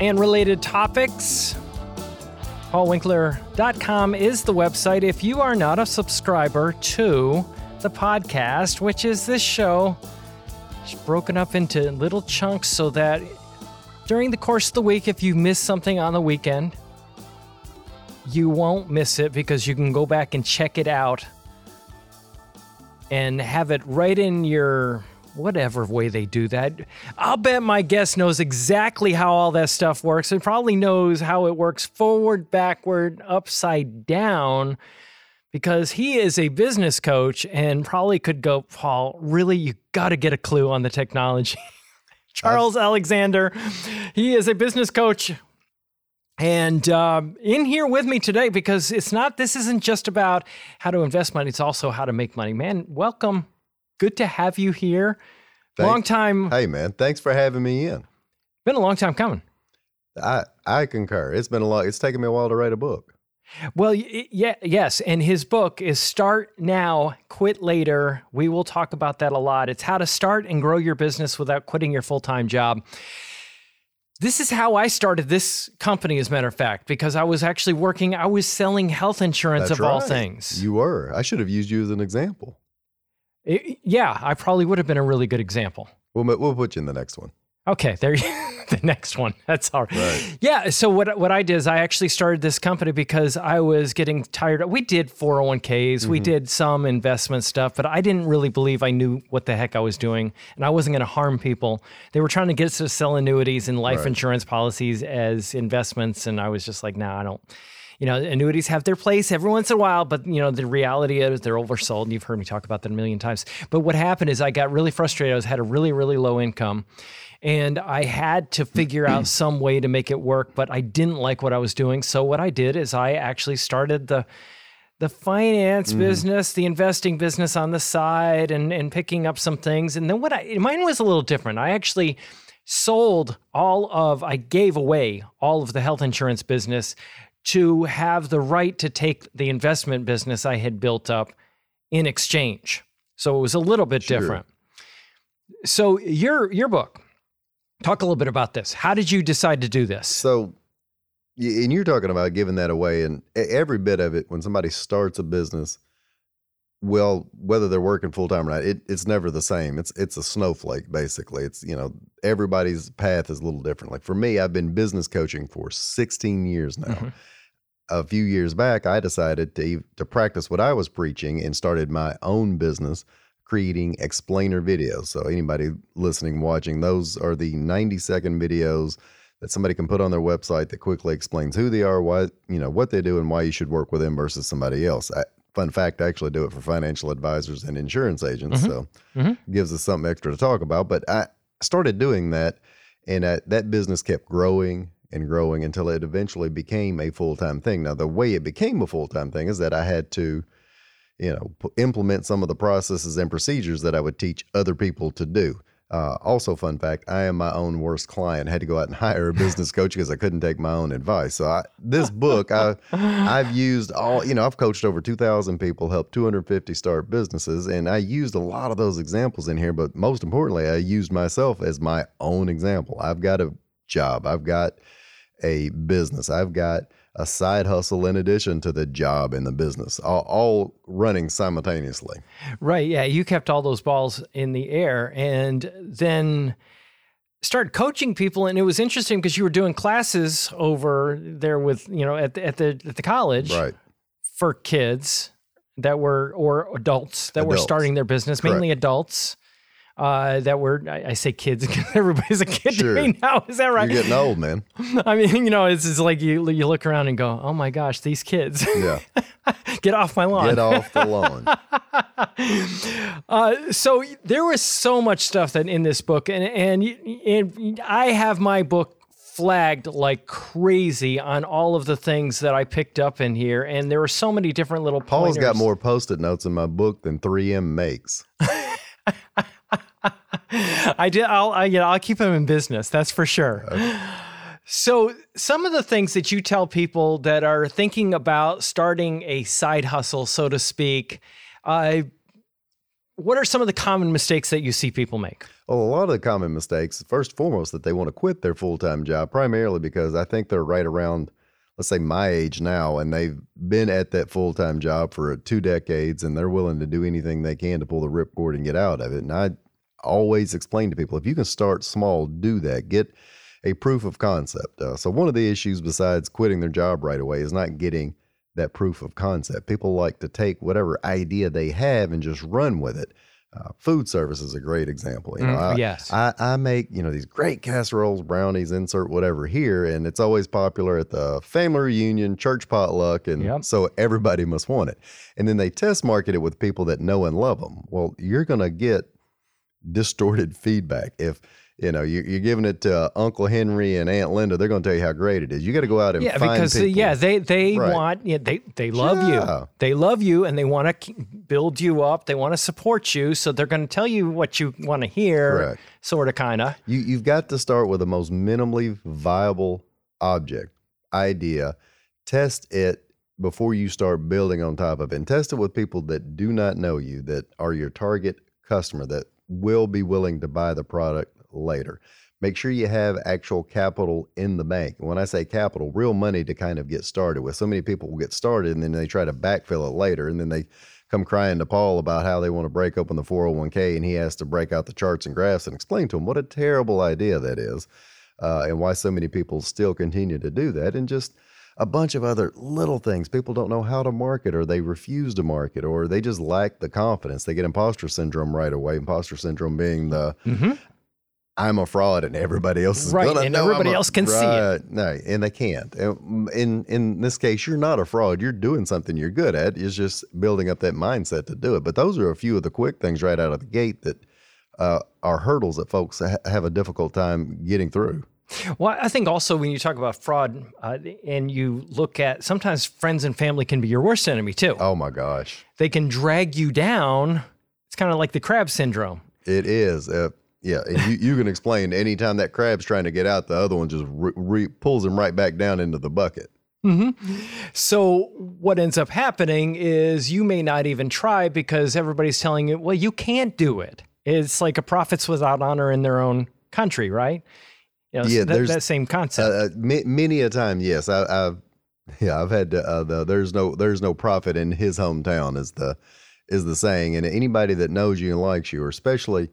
and related topics. PaulWinkler.com is the website. If you are not a subscriber to the podcast, which is this show, it's broken up into little chunks so that during the course of the week, if you miss something on the weekend, you won't miss it because you can go back and check it out and have it right in your whatever way they do that. I'll bet my guest knows exactly how all that stuff works and probably knows how it works forward, backward, upside down because he is a business coach and probably could go, Paul, really, you got to get a clue on the technology. Charles Alexander, he is a business coach. And um, in here with me today, because it's not, this isn't just about how to invest money, it's also how to make money. Man, welcome good to have you here. Thanks. Long time. Hey, man, thanks for having me in. Been a long time coming. I I concur. It's been a long. It's taken me a while to write a book. Well, yeah, yes, and his book is Start Now, Quit Later. We will talk about that a lot. It's how to start and grow your business without quitting your full-time job. This is how I started this company, as a matter of fact, because I was actually working, I was selling health insurance That's of right. all things. You were. I should have used you as an example. It, yeah, I probably would have been a really good example. We'll, we'll put you in the next one. Okay, there you the next one. That's all right. right. Yeah, so what what I did is I actually started this company because I was getting tired. We did 401ks, mm-hmm. we did some investment stuff, but I didn't really believe I knew what the heck I was doing and I wasn't going to harm people. They were trying to get us to sell annuities and life right. insurance policies as investments and I was just like, "No, nah, I don't you know, annuities have their place every once in a while, but you know, the reality is they're oversold. And you've heard me talk about that a million times. But what happened is I got really frustrated. I was had a really, really low income and I had to figure out some way to make it work, but I didn't like what I was doing. So what I did is I actually started the the finance mm. business, the investing business on the side and and picking up some things. And then what I mine was a little different. I actually sold all of I gave away all of the health insurance business to have the right to take the investment business I had built up in exchange. So it was a little bit sure. different. So your your book, talk a little bit about this. How did you decide to do this? So and you're talking about giving that away and every bit of it when somebody starts a business well whether they're working full time or not it, it's never the same. It's it's a snowflake basically. It's you know everybody's path is a little different. Like for me i've been business coaching for 16 years now. Mm-hmm. A few years back, I decided to to practice what I was preaching and started my own business creating explainer videos. So anybody listening, watching, those are the 90 second videos that somebody can put on their website that quickly explains who they are, why you know what they do, and why you should work with them versus somebody else. I, fun fact, I actually do it for financial advisors and insurance agents, mm-hmm. so mm-hmm. gives us something extra to talk about. But I started doing that, and uh, that business kept growing and growing until it eventually became a full time thing. Now, the way it became a full time thing is that I had to, you know, p- implement some of the processes and procedures that I would teach other people to do. Uh, also, fun fact: I am my own worst client. I had to go out and hire a business coach because I couldn't take my own advice. So, I, this book, I, I've used all. You know, I've coached over two thousand people, helped two hundred fifty start businesses, and I used a lot of those examples in here. But most importantly, I used myself as my own example. I've got a job. I've got a business. I've got a side hustle in addition to the job in the business, all, all, running simultaneously. Right. Yeah. You kept all those balls in the air and then started coaching people. And it was interesting because you were doing classes over there with, you know, at the, at the, at the college right. for kids that were, or adults that adults. were starting their business, Correct. mainly adults uh, that were I, I, say kids because everybody's a kid sure. to me now. Is that right? You're getting old, man. I mean, you know, it's, it's like you you look around and go, oh my gosh, these kids. Yeah. Get off my lawn. Get off the lawn. uh, so there was so much stuff that in this book, and and, and I have my book flagged like crazy on all of the things that I picked up in here, and there were so many different little. Paul's got more post-it notes in my book than 3M makes. I did. I'll. I, you know, I'll keep them in business. That's for sure. So, some of the things that you tell people that are thinking about starting a side hustle, so to speak, uh, what are some of the common mistakes that you see people make? Well, a lot of the common mistakes, first and foremost, that they want to quit their full time job, primarily because I think they're right around, let's say, my age now, and they've been at that full time job for two decades, and they're willing to do anything they can to pull the ripcord and get out of it. And I always explain to people if you can start small, do that. Get a proof of concept. Uh, so, one of the issues besides quitting their job right away is not getting that proof of concept. People like to take whatever idea they have and just run with it. Uh, food service is a great example. You know, Mm, I, yes. I, I make you know these great casseroles, brownies, insert whatever here, and it's always popular at the family reunion, church potluck, and Yep. so everybody must want it. And then they test market it with people that know and love them. Well, you're gonna get distorted feedback if you know you, you're giving it to uh, Uncle Henry and Aunt Linda. They're gonna tell you how great it is. You got to go out and yeah, find because uh, people. yeah, they they Right. want yeah, they they love Yeah. you. They love you, and they want to build you up. They want to support you, so they're going to tell you what you want to hear. Correct. Sort of, kind of. You you've got to start with the most minimally viable object idea. Test it before you start building on top of it, and test it with people that do not know you, that are your target customer, that will be willing to buy the product later. Make sure you have actual capital in the bank. When I say capital, real money to kind of get started with. So many people will get started and then they try to backfill it later, and then they come crying to Paul about how they want to break open the 401k and he has to break out the charts and graphs and explain to them what a terrible idea that is uh, and why so many people still continue to do that and just a bunch of other little things people don't know how to market or they refuse to market or they just lack the confidence they get imposter syndrome right away imposter syndrome being the I'm a fraud and everybody else is Mm-hmm. Right, and everybody a- else can see it. No, and they can't. In in this case, you're not a fraud. You're doing something you're good at. It's just building up that mindset to do it. But those are a few of the quick things right out of the gate that uh, are hurdles that folks ha- have a difficult time getting through. Well, I think also when you talk about fraud uh, and you look at sometimes friends and family can be your worst enemy too. Oh my gosh, They can drag you down. It's kind of like the crab syndrome. it is. Uh, yeah, and you, you can explain anytime that crab's trying to get out, the other one just re- re- pulls him right back down into the bucket. So what ends up happening is you may not even try because everybody's telling you, well, you can't do it. It's like a prophets without honor in their own country, right? You know, Yeah, that, there's- that same concept. Uh, uh, many a time, yes. I, I've yeah, I've had to, uh, the there's no there's no prophet in his hometown is the is the saying, and anybody that knows you and likes you, or especially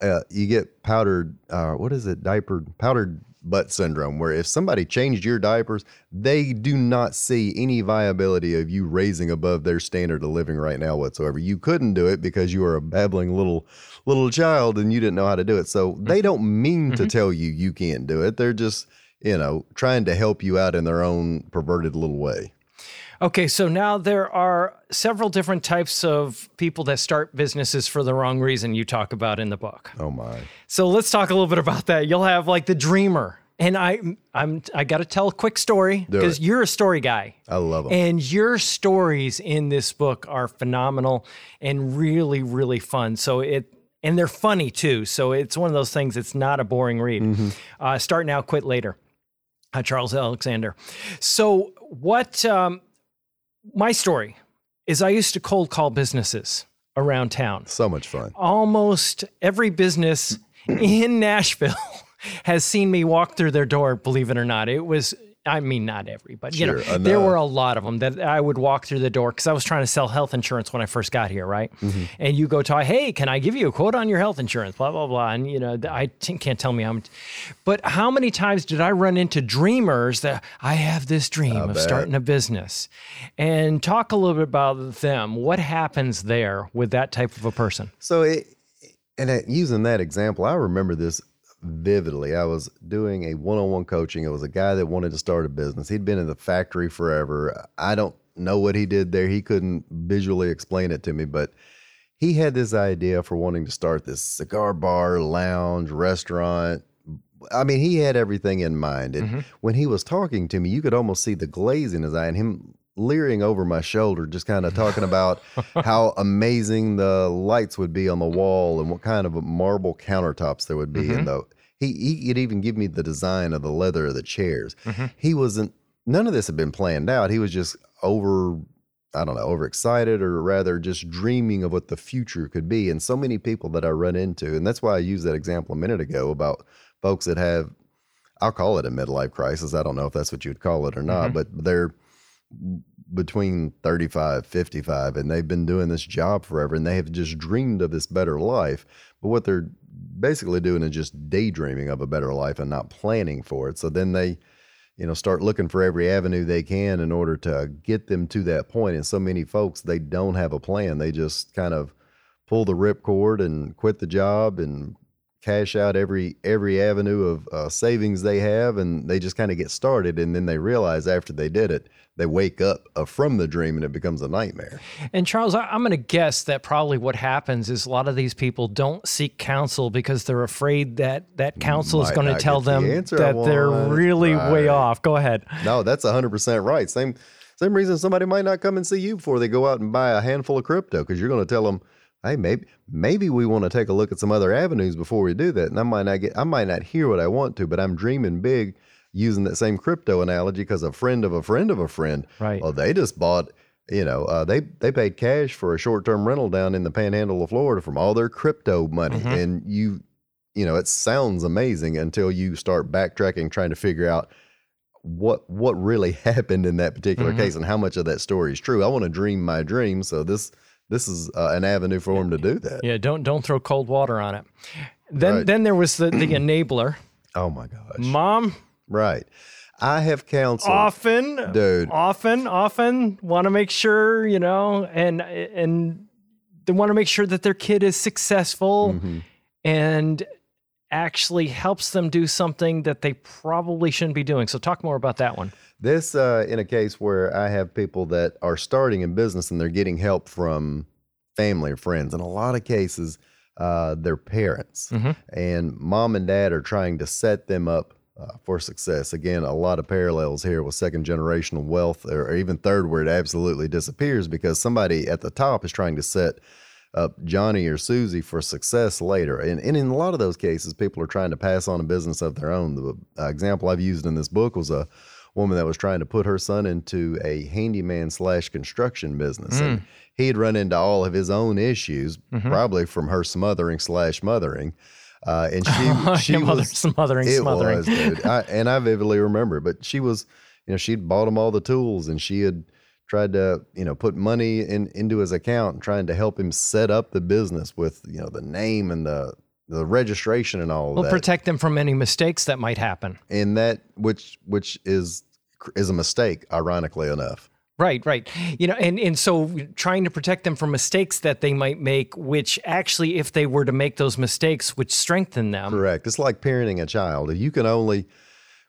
uh, you get powdered uh, what is it diapered powdered butt syndrome, where if somebody changed your diapers, they do not see any viability of you raising above their standard of living right now whatsoever. You couldn't do it because you are a babbling little little child and you didn't know how to do it. So mm-hmm. they don't mean to mm-hmm. tell you you can't do it. They're just you know, trying to help you out in their own perverted little way. Okay, so now there are several different types of people that start businesses for the wrong reason you talk about in the book. Oh my. So let's talk a little bit about that. You'll have like the dreamer. And I I'm I got to tell a quick story because you're a story guy. I love them. And your stories in this book are phenomenal and really, really fun. So it and they're funny too. So it's one of those things. It's not a boring read. Uh, start now, quit later. Uh, Charles Alexander. So what? Um, my story is I used to cold call businesses around town. so much fun. Almost every business in Nashville has seen me walk through their door. Believe it or not, it was. I mean, not every, but you know, Sure, there were a lot of them that I would walk through the door because I was trying to sell health insurance when I first got here, right? Mm-hmm. And you go to, hey, can I give you a quote on your health insurance? Blah blah blah, and you know, I t- can't tell me how much. But how many times did I run into dreamers that I have this dream of bet. starting a business? And talk a little bit about them. What happens there with that type of a person? So, it, and uh, using that example, I remember this vividly. I was doing a one on one coaching. It was a guy that wanted to start a business. He'd been in the factory forever. I don't know what he did there. He couldn't visually explain it to me, but he had this idea for wanting to start this cigar bar, lounge, restaurant, I mean, he had everything in mind. And Mm-hmm. when he was talking to me, you could almost see the glaze in his eye and him leering over my shoulder, just kind of talking about how amazing the lights would be on the wall and what kind of marble countertops there would be. Mm-hmm. And the he he could even give me the design of the leather of the chairs. Mm-hmm. He wasn't. None of this had been planned out. He was just over. I don't know, overexcited or rather just dreaming of what the future could be. And so many people that I run into, and that's why I used that example a minute ago about folks that have, I'll call it a midlife crisis. I don't know if that's what you'd call it or not, but they're between 35, 55, and they've been doing this job forever and they have just dreamed of this better life. But what they're basically doing is just daydreaming of a better life and not planning for it. So then they, you know, start looking for every avenue they can in order to get them to that point. And so many folks, they don't have a plan. They just kind of pull the ripcord and quit the job and cash out every every avenue of uh, savings they have, and they just kind of get started. And then they realize after they did it, they wake up uh, from the dream and it becomes a nightmare. And Charles, I, I'm going to guess that probably what happens is a lot of these people don't seek counsel because they're afraid that that counsel is going to tell get the them that they're really way off. Go ahead. No, that's hundred percent right. Same same reason somebody might not come and see you before they go out and buy a handful of crypto because you're going to tell them, hey, maybe maybe we want to take a look at some other avenues before we do that. And I might not get, I might not hear what I want to, but I'm dreaming big using that same crypto analogy because a friend of a friend of a friend, Right. Well, they just bought. You know, uh, they they paid cash for a short term rental down in the Panhandle of Florida from all their crypto money, and you, you know, it sounds amazing until you start backtracking, trying to figure out what what really happened in that particular case and how much of that story is true. I want to dream my dream, so this this is uh, an avenue for him to do that. Yeah, don't don't throw cold water on it. Then Right. then there was the, the enabler. Oh my gosh! Mom Right, I have counseled. often Dude. often often want to make sure, you know, and and they want to make sure that their kid is successful Mhm. and actually helps them do something that they probably shouldn't be doing. So talk more about that one. This uh, in a case where I have people that are starting in business and they're getting help from family or friends. In a lot of cases, uh, their parents and mom and dad are trying to set them up uh, for success. Again, a lot of parallels here with second generational wealth, or even third, where it absolutely disappears because somebody at the top is trying to set up Johnny or Susie for success later. And, and in a lot of those cases, people are trying to pass on a business of their own. The uh, example I've used in this book was a woman that was trying to put her son into a handyman slash construction business. And he had run into all of his own issues, probably from her smothering slash mothering. Uh, and she, she mother- was smothering, it smothering. was, dude. I, and I vividly remember. But she was, you know, she'd bought him all the tools, and she had tried to, you know, put money in into his account, and trying to help him set up the business with, you know, the name and the the registration and all Well, that. protect them from any mistakes that might happen. and that, which which is is a mistake, ironically enough. Right, right. You know, and and so trying to protect them from mistakes that they might make, which actually, if they were to make those mistakes, would strengthen them. Correct. It's like parenting a child. You can only,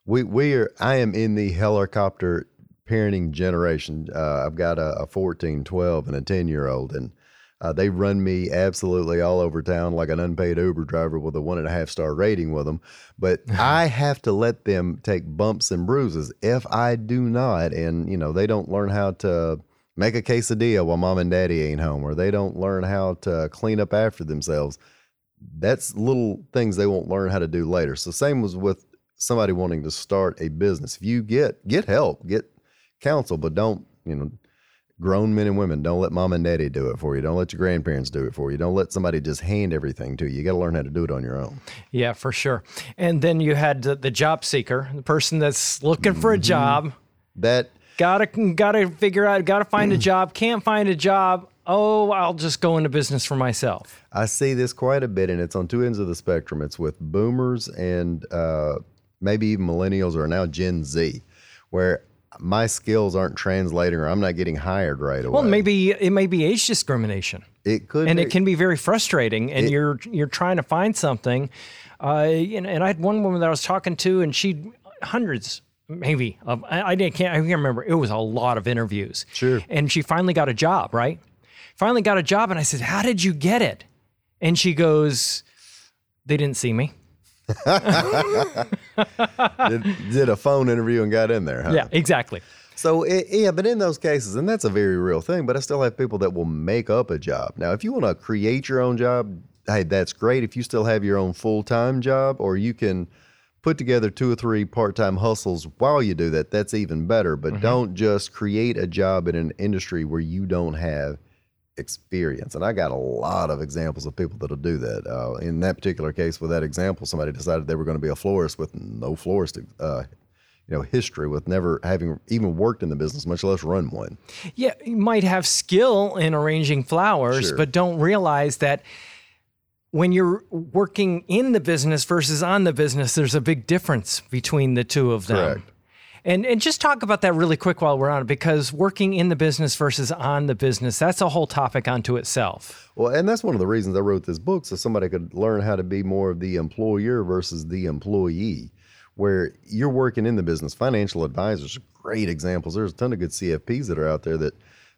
we we are. I am in the helicopter parenting generation. Uh, I've got a, a 14, 12, and a 10 year old, and uh, they run me absolutely all over town like an unpaid Uber driver with a one and a half star rating with them. But I have to let them take bumps and bruises. If I do not, and you know, they don't learn how to make a quesadilla while mom and daddy ain't home, or they don't learn how to clean up after themselves that's little things they won't learn how to do later. So same was with somebody wanting to start a business. If you get get help, get counsel, but don't, you know, grown men and women, don't let mom and daddy do it for you. Don't let your grandparents do it for you. Don't let somebody just hand everything to you. You got to learn how to do it on your own. Yeah, for sure. And then you had the, the job seeker, the person that's looking for a Mm-hmm. job, That gotta gotta figure out, gotta find a job, can't find a job. Oh, I'll just go into business for myself. I see this quite a bit, and it's on two ends of the spectrum. It's with boomers and uh, maybe even millennials or now Gen Z, where my skills aren't translating or I'm not getting hired right away. Well, maybe it may be age discrimination. it could and be. it can be very frustrating and you're you're trying to find something uh know, and i had one woman that i was talking to and she hundreds maybe of i, I didn't can't i can't remember it was a lot of interviews Sure. and she finally got a job right finally got a job and i said how did you get it and she goes they didn't see me did, did a phone interview and got in there. Huh? Yeah, exactly. So it, yeah, but in those cases, and that's a very real thing. But I still have people that will make up a job. Now, if you want to create your own job, hey, that's great. If you still have your own full time job, or you can put together two or three part time hustles while you do that, that's even better. But mm-hmm. don't just create a job in an industry where you don't have experience. And I got a lot of examples of people that'll do that. Uh, in that particular case, with that example, somebody decided they were going to be a florist with no florist uh, you know history with never having even worked in the business much less run one yeah you might have skill in arranging flowers sure. but don't realize that when you're working in the business versus on the business there's a big difference between the two of them Correct. And and just talk about that really quick while we're on it, because working in the business versus on the business, that's a whole topic unto itself. Well, and that's one of the reasons I wrote this book, so somebody could learn how to be more of the employer versus the employee where you're working in the business. Financial advisors are great examples. There's a ton of good CFPs that are out there that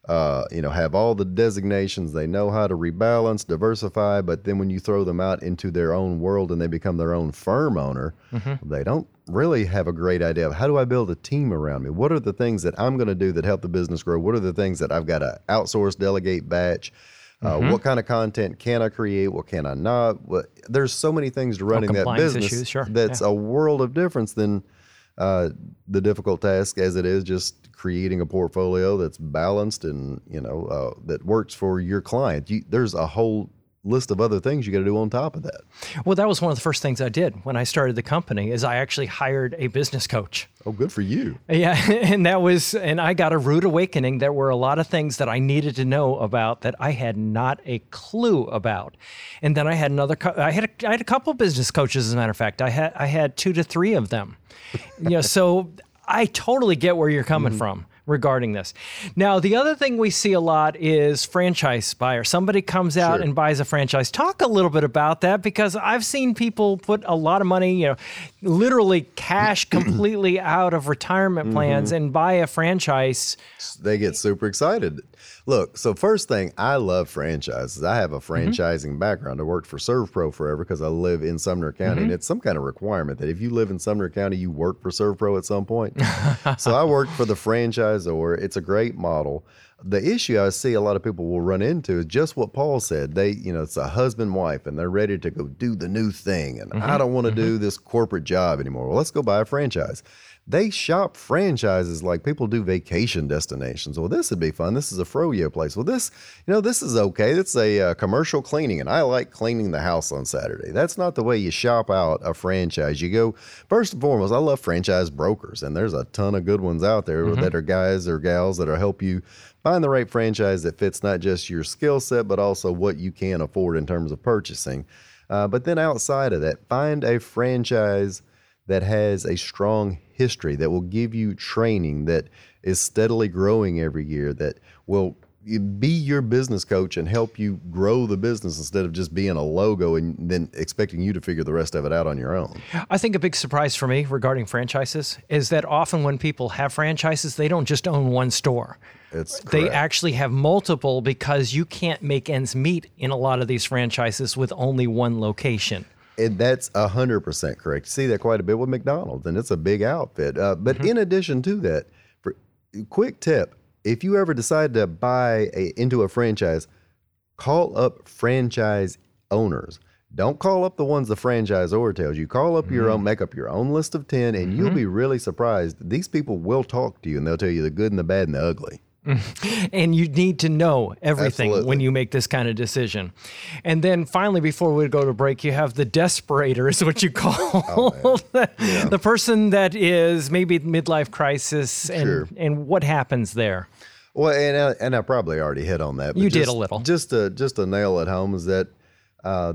uh, you know have all the designations. They know how to rebalance, diversify, but then when you throw them out into their own world and they become their own firm owner, mm-hmm. they don't really have a great idea of how do I build a team around me? What are the things that I'm going to do that help the business grow? What are the things that I've got to outsource, delegate, batch? Uh, mm-hmm. What kind of content can I create? What can I not? What, there's so many things to running that business issues, sure. that's yeah. a world of difference than uh, the difficult task as it is just creating a portfolio that's balanced and you know uh, that works for your client. You, there's a whole list of other things you got to do on top of that. Well, that was one of the first things I did when I started the company is I actually hired a business coach. Oh, good for you. Yeah, and that was and I got a rude awakening. There were a lot of things that I needed to know about that I had not a clue about. And then I had another I had a, I had a couple business coaches as a matter of fact. I had I had 2 to 3 of them. you know, so I totally get where you're coming mm-hmm. from regarding this. Now, the other thing we see a lot is franchise buyer. Somebody comes out sure. and buys a franchise. Talk a little bit about that because I've seen people put a lot of money, you know, literally cash completely out of retirement plans mm-hmm. and buy a franchise. They get super excited. Look, so first thing, I love franchises. I have a mm-hmm. franchising mm-hmm. background. I worked for ServPro forever because I live in Sumner County, mm-hmm. and it's some kind of requirement that if you live in Sumner County, you work for ServPro at some point. so I worked for the franchisor. It's a great model. The issue I see a lot of people will run into is just what Paul said. They, you know, it's a husband wife, and they're ready to go do the new thing, and mm-hmm. I don't want to do mm-hmm. this corporate job anymore. Well, let's go buy a franchise they shop franchises like people do vacation destinations. Well, this would be fun. This is a froyo place. Well, this, you know, this is okay. It's a uh, commercial cleaning, and I like cleaning the house on Saturday. That's not the way you shop out a franchise. You go first and foremost. I love franchise brokers, and there's a ton of good ones out there mm-hmm. that are guys or gals that'll help you find the right franchise that fits not just your skill set but also what you can afford in terms of purchasing. Uh, but then outside of that, find a franchise that has a strong history, that will give you training that is steadily growing every year, that will be your business coach and help you grow the business instead of just being a logo and then expecting you to figure the rest of it out on your own. I think a big surprise for me regarding franchises is that often when people have franchises, they don't just own one store. It's they actually have multiple because you can't make ends meet in a lot of these franchises with only one location. And that's 100% correct. You see that quite a bit with McDonald's, and it's a big outfit. Uh, but mm-hmm. in addition to that, for, quick tip if you ever decide to buy a, into a franchise, call up franchise owners. Don't call up the ones the franchisor tells you. Call up mm-hmm. your own, mm-hmm. make up your own list of 10, and mm-hmm. you'll be really surprised. These people will talk to you and they'll tell you the good and the bad and the ugly. and you need to know everything Absolutely. when you make this kind of decision. And then finally, before we go to break, you have the desperator, is what you call oh, the, yeah. the, person that is maybe midlife crisis, and sure. and what happens there. Well, and I, and I probably already hit on that. you just, did a little. Just to just to nail it home is that uh,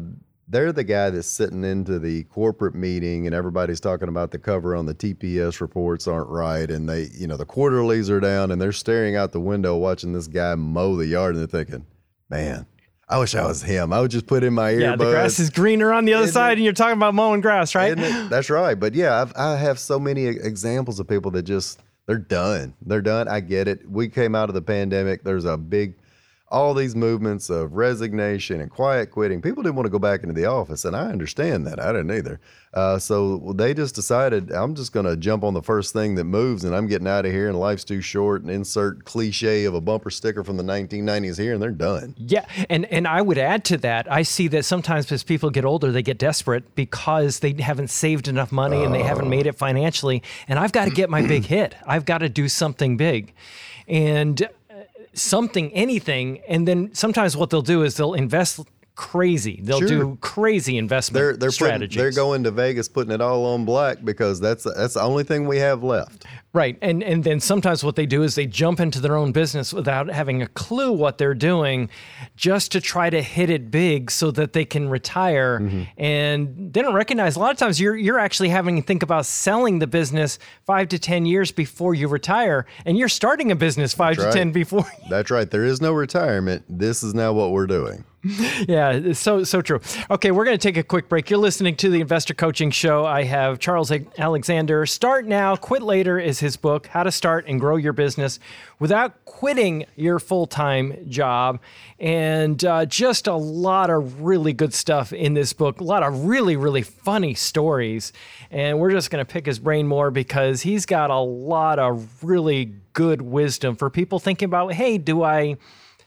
they're the guy that's sitting into the corporate meeting and everybody's talking about the cover on the TPS reports aren't right and they you know the quarterlies are down and they're staring out the window watching this guy mow the yard and they're thinking man I wish I was him. I would just put in my earbuds. Yeah, the grass is greener on the other Isn't side, it? and you're talking about mowing grass, right? That's right. But yeah, I've, I have so many examples of people that just they're done. They're done. I get it. We came out of the pandemic. There's a big all these movements of resignation and quiet quitting. People didn't want to go back into the office, and I understand that. I didn't either. Uh, so they just decided I'm just going to jump on the first thing that moves, and I'm getting out of here. And life's too short. And insert cliche of a bumper sticker from the 1990s here, and they're done. Yeah, and and I would add to that. I see that sometimes as people get older, they get desperate because they haven't saved enough money and they haven't made it financially. And I've got to get my big hit. I've got to do something big, and something, anything. And then sometimes what they'll do is they'll invest crazy. They'll Sure. do crazy investment They're they're putting, strategies. they're going to Vegas, putting it all on black because that's that's the only thing we have left. Right. And and then sometimes what they do is they jump into their own business without having a clue what they're doing just to try to hit it big so that they can retire Mm-hmm. and they don't recognize a lot of times you're you're actually having to think about selling the business 5 to 10 years before you retire and you're starting a business 5 to right. 10 before That's right. There is no retirement. This is now what we're doing. yeah, so so true. Okay, we're going to take a quick break. You're listening to the Investor Coaching Show. I have Charles Alexander. Start now, quit later is his book. How to start and grow your business without quitting your full time job, and uh, just a lot of really good stuff in this book. A lot of really really funny stories, and we're just going to pick his brain more because he's got a lot of really good wisdom for people thinking about. Hey, do I?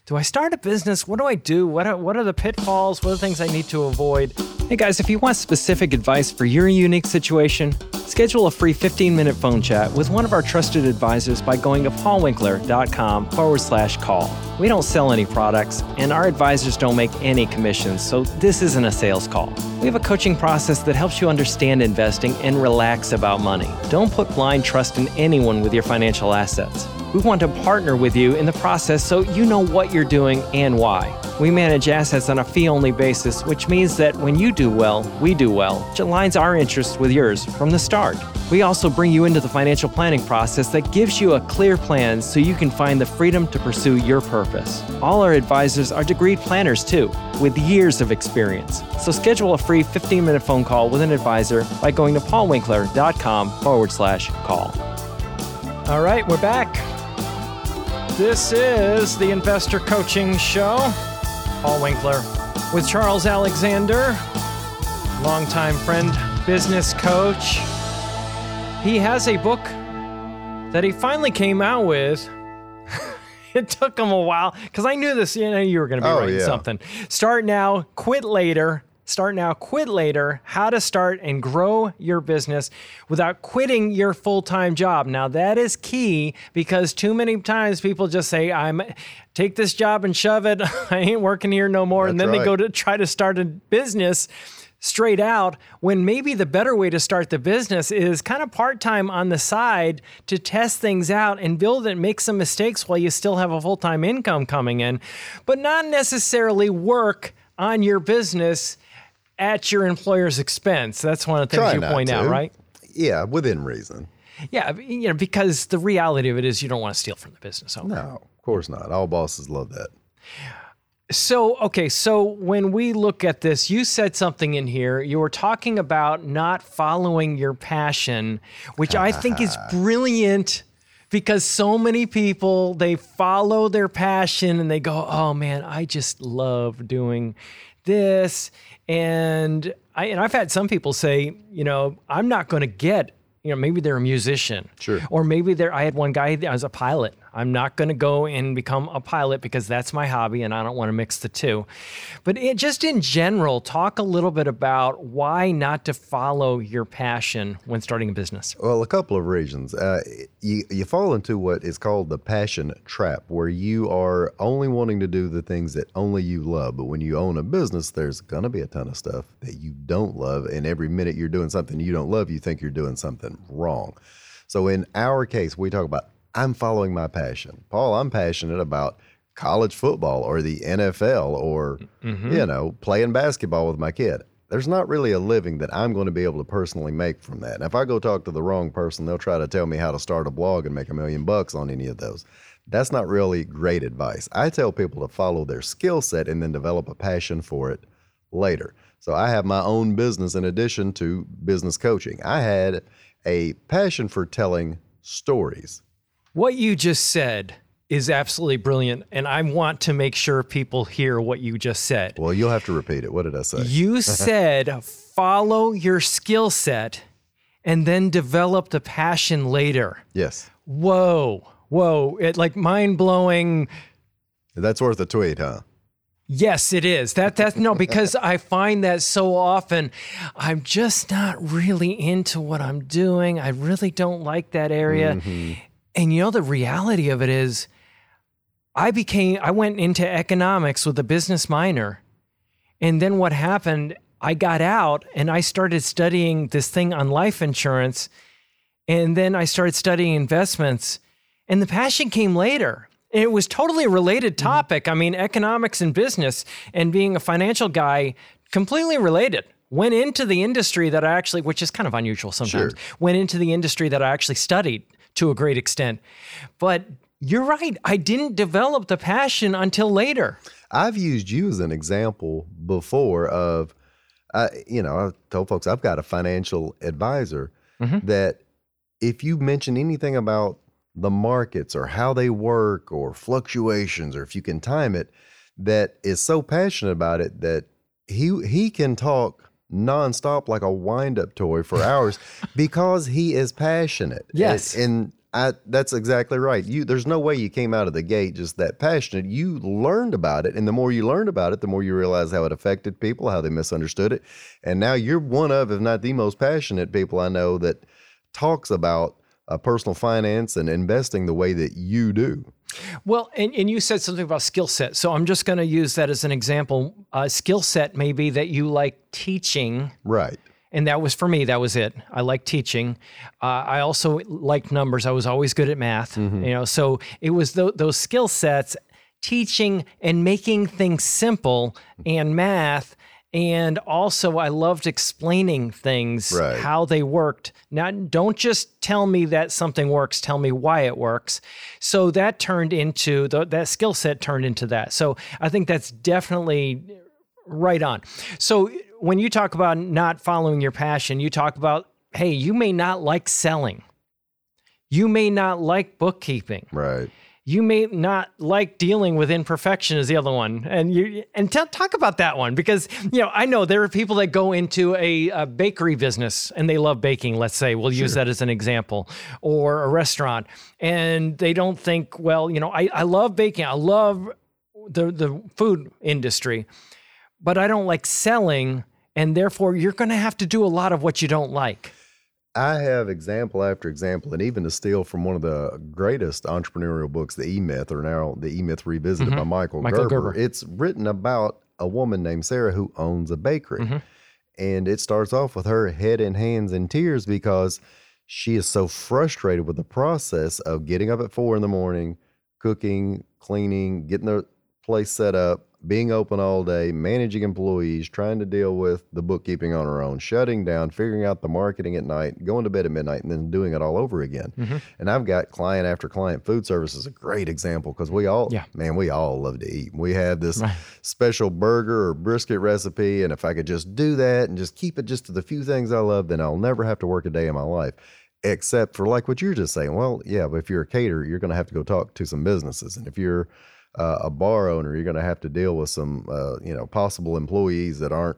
Do I start a business? What do I do? What are, what are the pitfalls? What are the things I need to avoid? Hey guys, if you want specific advice for your unique situation, schedule a free 15 minute phone chat with one of our trusted advisors by going to paulwinkler.com forward slash call. We don't sell any products, and our advisors don't make any commissions, so this isn't a sales call. We have a coaching process that helps you understand investing and relax about money. Don't put blind trust in anyone with your financial assets. We want to partner with you in the process so you know what you're doing and why. We manage assets on a fee only basis, which means that when you do well, we do well, which aligns our interests with yours from the start. We also bring you into the financial planning process that gives you a clear plan so you can find the freedom to pursue your purpose. All our advisors are degreed planners too, with years of experience. So schedule a free 15 minute phone call with an advisor by going to paulwinkler.com forward slash call. All right, we're back. This is the Investor Coaching Show. Paul Winkler with Charles Alexander, longtime friend, business coach. He has a book that he finally came out with. it took him a while because I knew this. You know, you were going to be Oh, writing yeah. something. Start now, quit later. Start now, quit later. How to start and grow your business without quitting your full time job. Now, that is key because too many times people just say, I'm take this job and shove it. I ain't working here no more. and That's then they go to try to start a business straight out when maybe the better way to start the business is kind of part-time on the side to test things out and build it make some mistakes while you still have a full-time income coming in but not necessarily work on your business at your employer's expense that's one of the things Try you point out right Yeah, within reason. yeah you know because the reality of it is you don't want to steal from the business owner No, of course not. All bosses love that. So, okay, so when we look at this, you said something in here. You were talking about not following your passion, which I think is brilliant because so many people they follow their passion and they go, "Oh man, I just love doing this." And I and I've had some people say, you know, I'm not going to get you know, maybe they're a musician. Sure. Or maybe they're, I had one guy that was a pilot. I'm not going to go and become a pilot because that's my hobby and I don't want to mix the two. But it, just in general, talk a little bit about why not to follow your passion when starting a business. Well, a couple of reasons. Uh, you, you fall into what is called the passion trap, where you are only wanting to do the things that only you love. But when you own a business, there's going to be a ton of stuff that you don't love. And every minute you're doing something you don't love, you think you're doing something wrong. So in our case, we talk about I'm following my passion. Paul, I'm passionate about college football or the NFL or, mm-hmm. you know, playing basketball with my kid. There's not really a living that I'm going to be able to personally make from that. And if I go talk to the wrong person, they'll try to tell me how to start a blog and make a million bucks on any of those. That's not really great advice. I tell people to follow their skill set and then develop a passion for it later. So I have my own business in addition to business coaching. I had a passion for telling stories. What you just said is absolutely brilliant. And I want to make sure people hear what you just said. Well, you'll have to repeat it. What did I say? You said follow your skill set and then develop the passion later. Yes. Whoa, whoa. It like mind blowing. That's worth a tweet, huh? Yes, it is. That that's no, because I find that so often I'm just not really into what I'm doing. I really don't like that area. Mm-hmm. And you know the reality of it is I became I went into economics with a business minor. And then what happened, I got out and I started studying this thing on life insurance. And then I started studying investments. And the passion came later. It was totally a related mm-hmm. topic. Mm-hmm. I mean, economics and business and being a financial guy, completely related. Went into the industry that I actually, which is kind of unusual sometimes, sure. went into the industry that I actually studied to a great extent. But you're right. I didn't develop the passion until later. I've used you as an example before of, uh, you know, I told folks I've got a financial advisor mm-hmm. that if you mention anything about the markets or how they work or fluctuations or if you can time it that is so passionate about it that he he can talk nonstop like a wind-up toy for hours because he is passionate. Yes. And, and I, that's exactly right. You, there's no way you came out of the gate just that passionate. You learned about it, and the more you learned about it, the more you realize how it affected people, how they misunderstood it, and now you're one of, if not the most passionate people I know that talks about uh, personal finance and investing the way that you do. Well, and, and you said something about skill set. So I'm just going to use that as an example. Uh, skill set may be that you like teaching. Right. And that was for me, that was it. I like teaching. Uh, I also liked numbers. I was always good at math, mm-hmm. you know, so it was th- those skill sets, teaching and making things simple and math and also I loved explaining things, right. how they worked. Now, don't just tell me that something works, tell me why it works. So that turned into the, that skill set turned into that. So I think that's definitely right on. So when you talk about not following your passion, you talk about, hey, you may not like selling. You may not like bookkeeping. Right you may not like dealing with imperfection is the other one and you and t- talk about that one because you know i know there are people that go into a, a bakery business and they love baking let's say we'll sure. use that as an example or a restaurant and they don't think well you know i, I love baking i love the, the food industry but i don't like selling and therefore you're going to have to do a lot of what you don't like I have example after example, and even to steal from one of the greatest entrepreneurial books, The E Myth, or now The E Myth Revisited mm-hmm. by Michael, Michael Gerber. Gerber. It's written about a woman named Sarah who owns a bakery. Mm-hmm. And it starts off with her head and hands in tears because she is so frustrated with the process of getting up at four in the morning, cooking, cleaning, getting the place set up, being open all day, managing employees, trying to deal with the bookkeeping on her own, shutting down, figuring out the marketing at night, going to bed at midnight, and then doing it all over again. Mm-hmm. And I've got client after client. Food service is a great example because we all, yeah. man, we all love to eat. We have this right. special burger or brisket recipe, and if I could just do that and just keep it just to the few things I love, then I'll never have to work a day in my life except for like what you're just saying. Well, yeah, but if you're a caterer, you're going to have to go talk to some businesses. And if you're uh, a bar owner, you're going to have to deal with some, uh, you know, possible employees that aren't,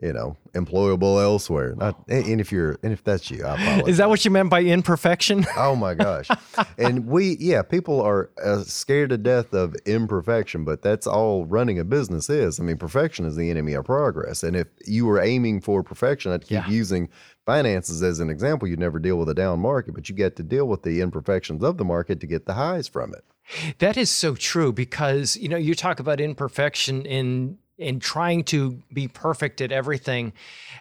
you know, employable elsewhere. Not, and if you're, and if that's you, I apologize. Is that what you meant by imperfection? oh my gosh! and we, yeah, people are uh, scared to death of imperfection, but that's all running a business is. I mean, perfection is the enemy of progress. And if you were aiming for perfection, I'd keep yeah. using finances as an example. You'd never deal with a down market, but you get to deal with the imperfections of the market to get the highs from it. That is so true because you know you talk about imperfection in in trying to be perfect at everything.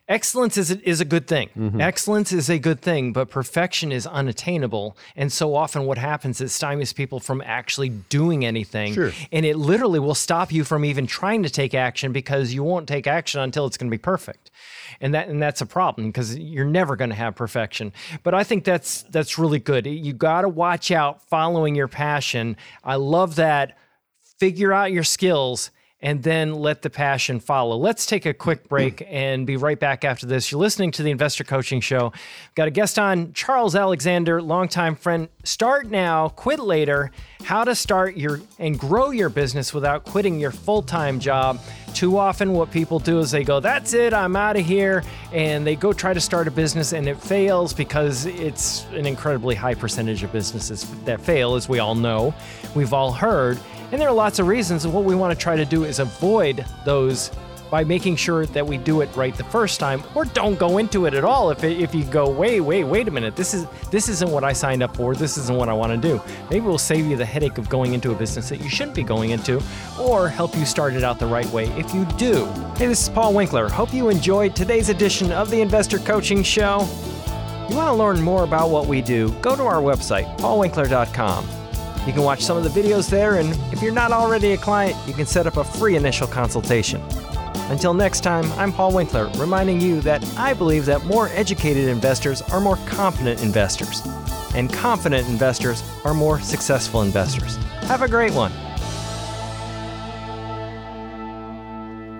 Excellence is a, is a good thing. Mm-hmm. Excellence is a good thing, but perfection is unattainable. And so often what happens is stymies people from actually doing anything. Sure. And it literally will stop you from even trying to take action because you won't take action until it's going to be perfect and that and that's a problem because you're never going to have perfection. But I think that's that's really good. You got to watch out following your passion. I love that. Figure out your skills and then let the passion follow. Let's take a quick hmm. break and be right back after this. You're listening to the Investor Coaching Show. Got a guest on, Charles Alexander, longtime friend. Start now, quit later. How to start your and grow your business without quitting your full-time job. Too often, what people do is they go, That's it, I'm out of here. And they go try to start a business and it fails because it's an incredibly high percentage of businesses that fail, as we all know. We've all heard. And there are lots of reasons. And what we want to try to do is avoid those by making sure that we do it right the first time or don't go into it at all if, it, if you go wait wait wait a minute. This is this isn't what i signed up for. This isn't what i want to do. Maybe we'll save you the headache of going into a business that you shouldn't be going into or help you start it out the right way if you do. Hey this is paul winkler. Hope you enjoyed today's edition of the investor coaching show. You want to learn more about what we do go to our website paulwinkler.com you can watch some of the videos there, and if you're not already a client, you can set up a free initial consultation. Until next time, I'm Paul Winkler, reminding you that I believe that more educated investors are more confident investors, and confident investors are more successful investors. Have a great one.